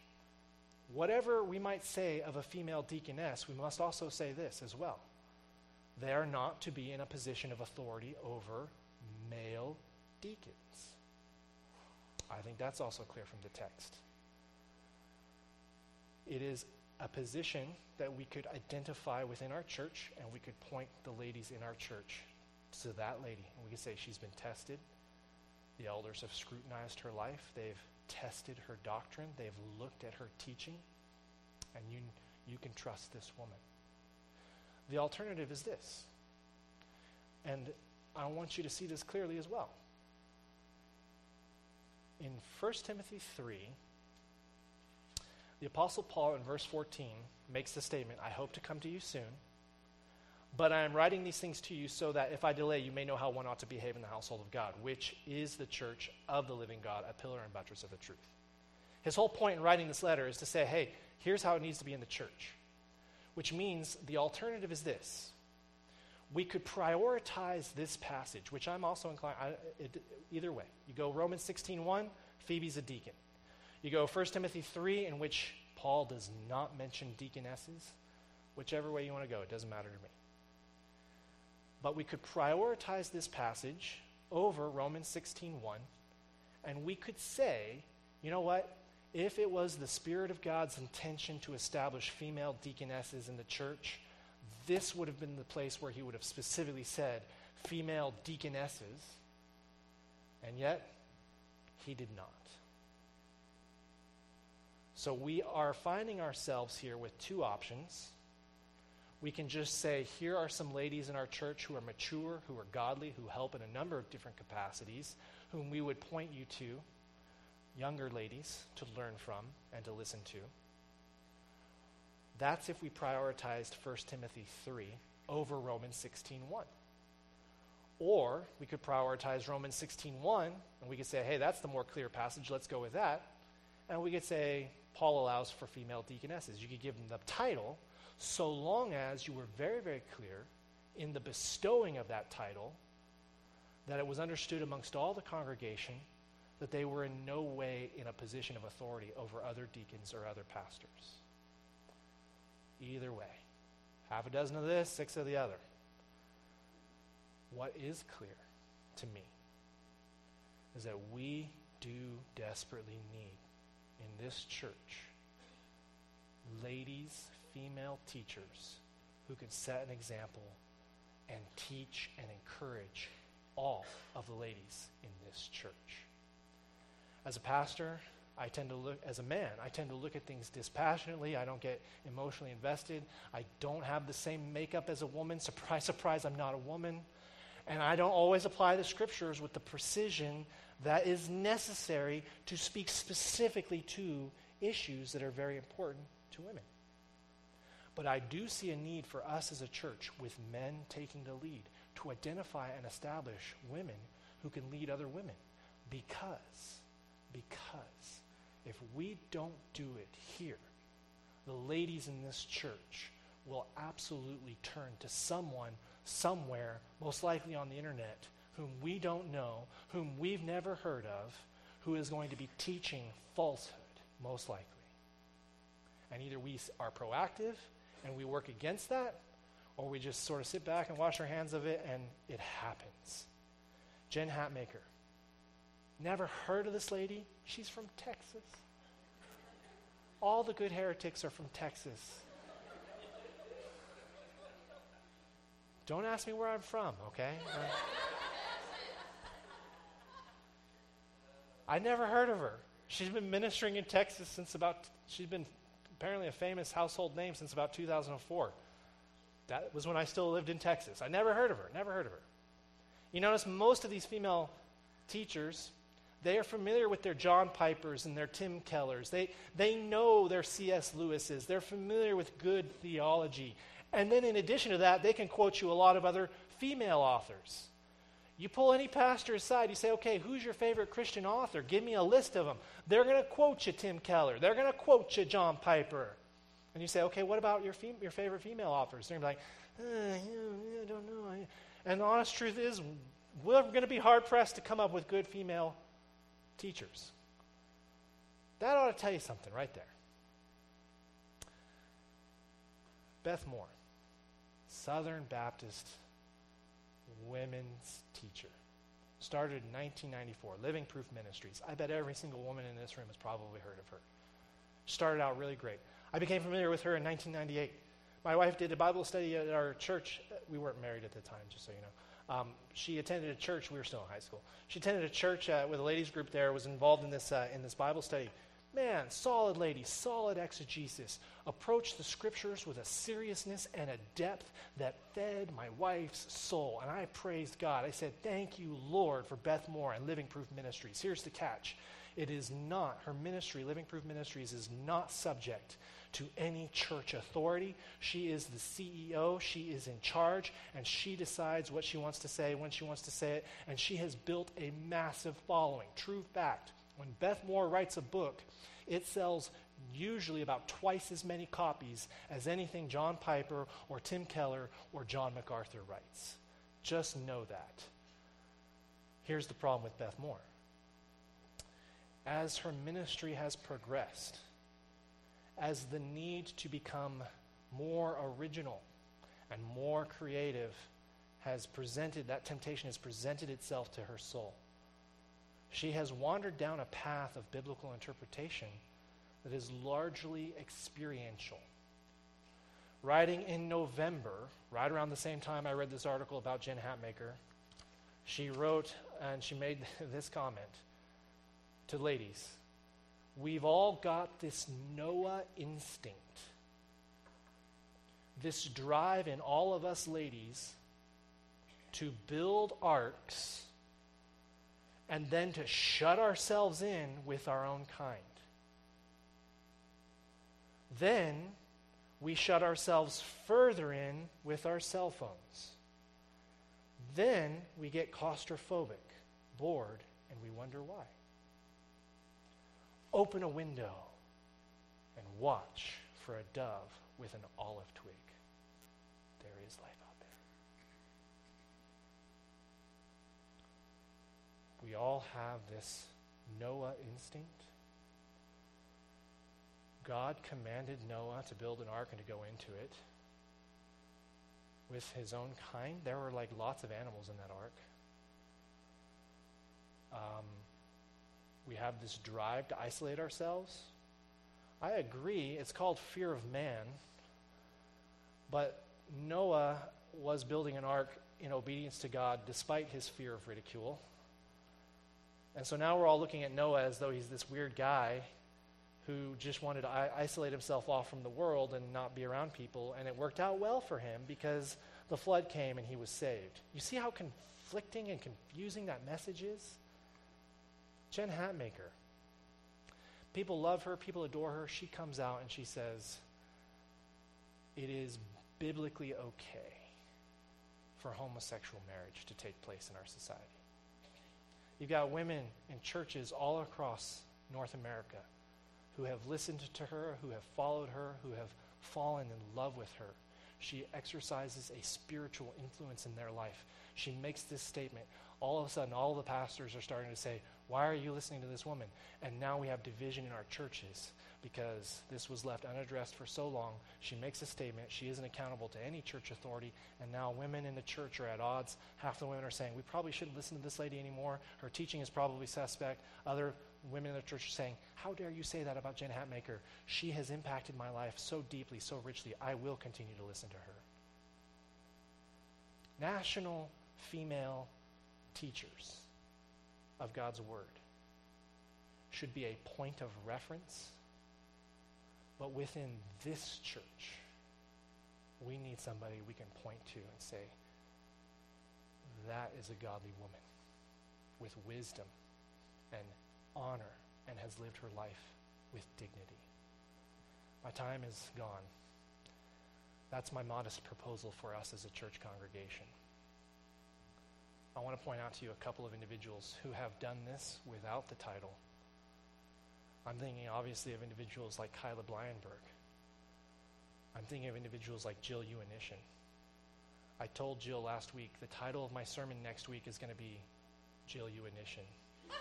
Whatever we might say of a female deaconess, we must also say this as well. They are not to be in a position of authority over male deacons. I think that's also clear from the text. It is a position that we could identify within our church, and we could point the ladies in our church to that lady. And we could say she's been tested. The elders have scrutinized her life. They've tested her doctrine. They've looked at her teaching. And you, you can trust this woman. The alternative is this. And I want you to see this clearly as well in 1 Timothy 3, the Apostle Paul in verse 14 makes the statement I hope to come to you soon, but I am writing these things to you so that if I delay, you may know how one ought to behave in the household of God, which is the church of the living God, a pillar and buttress of the truth. His whole point in writing this letter is to say, hey, here's how it needs to be in the church, which means the alternative is this we could prioritize this passage, which I'm also inclined, I, it, either way. You go Romans 16.1, Phoebe's a deacon. You go 1 Timothy 3, in which Paul does not mention deaconesses. Whichever way you want to go, it doesn't matter to me. But we could prioritize this passage over Romans 16.1, and we could say, you know what? If it was the Spirit of God's intention to establish female deaconesses in the church, this would have been the place where he would have specifically said female deaconesses, and yet he did not. So we are finding ourselves here with two options. We can just say, here are some ladies in our church who are mature, who are godly, who help in a number of different capacities, whom we would point you to, younger ladies, to learn from and to listen to. That's if we prioritized 1 Timothy 3 over Romans 16.1. Or we could prioritize Romans 16.1 and we could say, hey, that's the more clear passage, let's go with that. And we could say, Paul allows for female deaconesses. You could give them the title so long as you were very, very clear in the bestowing of that title that it was understood amongst all the congregation that they were in no way in a position of authority over other deacons or other pastors. Either way. Half a dozen of this, six of the other. What is clear to me is that we do desperately need in this church ladies, female teachers who can set an example and teach and encourage all of the ladies in this church. As a pastor, I tend to look, as a man, I tend to look at things dispassionately. I don't get emotionally invested. I don't have the same makeup as a woman. Surprise, surprise, I'm not a woman. And I don't always apply the scriptures with the precision that is necessary to speak specifically to issues that are very important to women. But I do see a need for us as a church, with men taking the lead, to identify and establish women who can lead other women. Because, because if we don't do it here, the ladies in this church will absolutely turn to someone somewhere, most likely on the internet, whom we don't know, whom we've never heard of, who is going to be teaching falsehood, most likely. And either we are proactive and we work against that, or we just sort of sit back and wash our hands of it and it happens. Jen Hatmaker. Never heard of this lady? She's from Texas. All the good heretics are from Texas. Don't ask me where I'm from, okay? I never heard of her. She's been ministering in Texas since about, she's been apparently a famous household name since about 2004. That was when I still lived in Texas. I never heard of her, never heard of her. You notice most of these female teachers They are familiar with their John Pipers and their Tim Kellers. They, they know their C.S. Lewis's. They're familiar with good theology. And then, in addition to that, they can quote you a lot of other female authors. You pull any pastor aside, you say, okay, who's your favorite Christian author? Give me a list of them. They're going to quote you Tim Keller. They're going to quote you John Piper. And you say, okay, what about your, fem- your favorite female authors? They're going to be like, uh, yeah, I don't know. And the honest truth is, we're going to be hard pressed to come up with good female teachers. That ought to tell you something right there. Beth Moore, Southern Baptist women's teacher. Started in 1994, Living Proof Ministries. I bet every single woman in this room has probably heard of her. Started out really great. I became familiar with her in 1998. My wife did a Bible study at our church. We weren't married at the time, just so you know. Um, she attended a church. We were still in high school. She attended a church uh, with a ladies group there. Was involved in this uh, in this Bible study. Man, solid lady, solid exegesis. Approached the scriptures with a seriousness and a depth that fed my wife's soul. And I praised God. I said, Thank you, Lord, for Beth Moore and Living Proof Ministries. Here's the catch it is not, her ministry, Living Proof Ministries, is not subject to any church authority. She is the CEO, she is in charge, and she decides what she wants to say when she wants to say it. And she has built a massive following. True fact. When Beth Moore writes a book, it sells usually about twice as many copies as anything John Piper or Tim Keller or John MacArthur writes. Just know that. Here's the problem with Beth Moore. As her ministry has progressed, as the need to become more original and more creative has presented, that temptation has presented itself to her soul. She has wandered down a path of biblical interpretation that is largely experiential. Writing in November, right around the same time I read this article about Jen Hatmaker, she wrote and she made this comment to ladies We've all got this Noah instinct, this drive in all of us ladies to build arks and then to shut ourselves in with our own kind. Then we shut ourselves further in with our cell phones. Then we get claustrophobic, bored, and we wonder why. Open a window and watch for a dove with an olive twig. There is life out there. We all have this Noah instinct. God commanded Noah to build an ark and to go into it with his own kind. There were like lots of animals in that ark. Um, we have this drive to isolate ourselves. I agree, it's called fear of man. But Noah was building an ark in obedience to God despite his fear of ridicule. And so now we're all looking at Noah as though he's this weird guy who just wanted to isolate himself off from the world and not be around people. And it worked out well for him because the flood came and he was saved. You see how conflicting and confusing that message is? Jen Hatmaker. People love her, people adore her. She comes out and she says, It is biblically okay for homosexual marriage to take place in our society. You've got women in churches all across North America who have listened to her, who have followed her, who have fallen in love with her. She exercises a spiritual influence in their life. She makes this statement. All of a sudden, all the pastors are starting to say, why are you listening to this woman? And now we have division in our churches because this was left unaddressed for so long. She makes a statement. She isn't accountable to any church authority. And now women in the church are at odds. Half the women are saying, we probably shouldn't listen to this lady anymore. Her teaching is probably suspect. Other women in the church are saying, how dare you say that about Jen Hatmaker? She has impacted my life so deeply, so richly. I will continue to listen to her. National female teachers of God's Word should be a point of reference. But within this church, we need somebody we can point to and say, that is a godly woman with wisdom and honor and has lived her life with dignity. My time is gone. That's my modest proposal for us as a church congregation. I want to point out to you a couple of individuals who have done this without the title. I'm thinking, obviously, of individuals like Kyla Blyenberg. I'm thinking of individuals like Jill Uinishin. I told Jill last week the title of my sermon next week is going to be Jill Uinishin.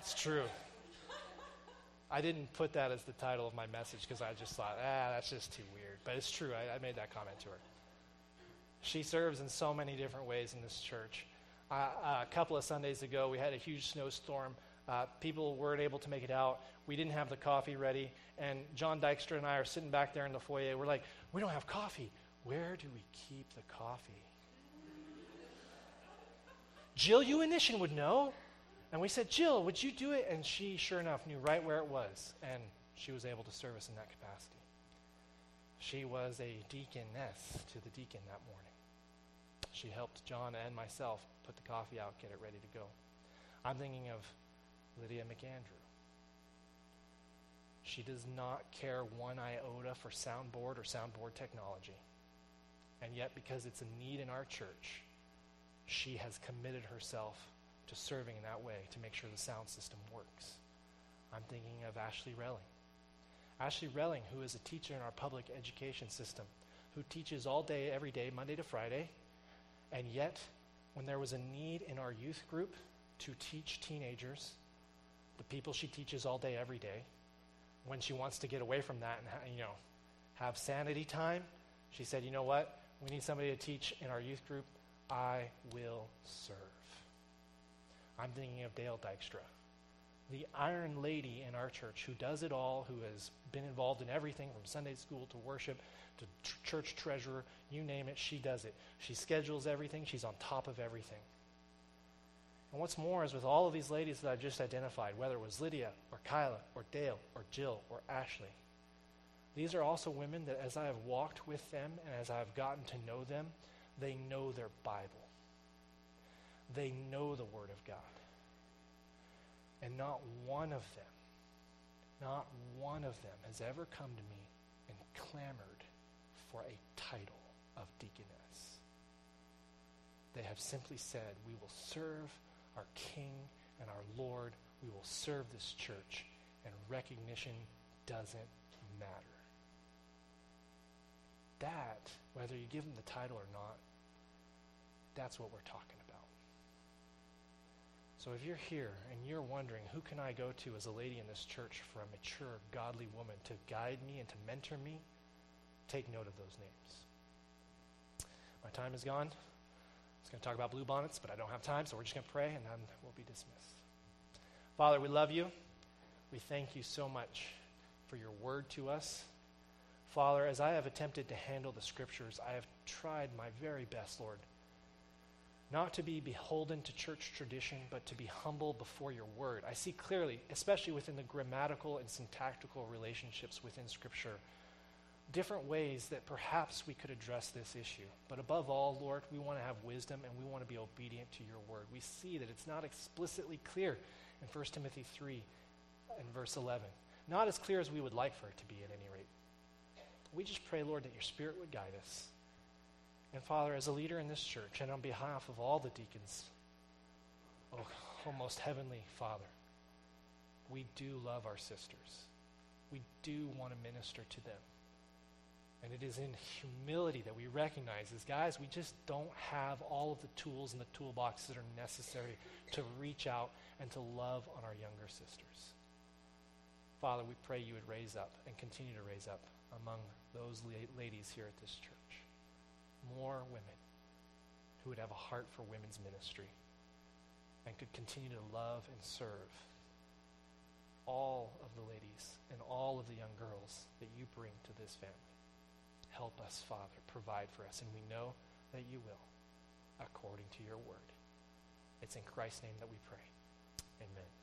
it's true. I didn't put that as the title of my message because I just thought, ah, that's just too weird. But it's true. I, I, made that comment to her. She serves in so many different ways in this church. Uh, uh, a couple of Sundays ago, we had a huge snowstorm. Uh, people weren't able to make it out. We didn't have the coffee ready. And John Dykstra and I are sitting back there in the foyer. We're like, we don't have coffee. Where do we keep the coffee? Jill you Uinishin would know. And we said, Jill, would you do it? And she, sure enough, knew right where it was. And she was able to serve us in that capacity. She was a deaconess to the deacon that morning. She helped John and myself put the coffee out, get it ready to go. I'm thinking of Lydia McAndrew. She does not care one iota for soundboard or soundboard technology. And yet, because it's a need in our church, she has committed herself to serving in that way to make sure the sound system works. I'm thinking of Ashley Relling. Ashley Relling, who is a teacher in our public education system, who teaches all day, every day, Monday to Friday, and yet, when there was a need in our youth group to teach teenagers, the people she teaches all day, every day, when she wants to get away from that and you know have sanity time, she said, "You know what? We need somebody to teach in our youth group. I will serve." I'm thinking of Dale Dykstra, the iron lady in our church who does it all, who has been involved in everything from Sunday school to worship to tr- church treasurer, you name it, she does it. She schedules everything, she's on top of everything. And what's more is with all of these ladies that I've just identified, whether it was Lydia or Kyla or Dale or Jill or Ashley, these are also women that as I have walked with them and as I've gotten to know them, they know their Bible. They know the Word of God. And not one of them, not one of them has ever come to me and clamored for a title of deaconess. They have simply said, We will serve our King and our Lord. We will serve this church, and recognition doesn't matter. That, whether you give them the title or not, that's what we're talking about. So if you're here and you're wondering, who can I go to as a lady in this church for a mature, godly woman to guide me and to mentor me? Take note of those names. My time is gone. I was going to talk about blue bonnets, but I don't have time, so we're just going to pray and then we'll be dismissed. Father, we love you. We thank you so much for your word to us. Father, as I have attempted to handle the scriptures, I have tried my very best, Lord, not to be beholden to church tradition, but to be humble before your word. I see clearly, especially within the grammatical and syntactical relationships within Scripture, different ways that perhaps we could address this issue. But above all, Lord, we want to have wisdom and we want to be obedient to your word. We see that it's not explicitly clear in 1 Timothy 3 and verse 11. Not as clear as we would like for it to be at any rate. We just pray, Lord, that your spirit would guide us and Father, as a leader in this church and on behalf of all the deacons, oh, oh, most heavenly Father, we do love our sisters. We do want to minister to them. And it is in humility that we recognize as guys, we just don't have all of the tools in the toolbox that are necessary to reach out and to love on our younger sisters. Father, we pray you would raise up and continue to raise up among those la- ladies here at this church more women who would have a heart for women's ministry and could continue to love and serve all of the ladies and all of the young girls that you bring to this family. Help us, Father. Provide for us. And we know that you will, according to your word. It's in Christ's name that we pray. Amen.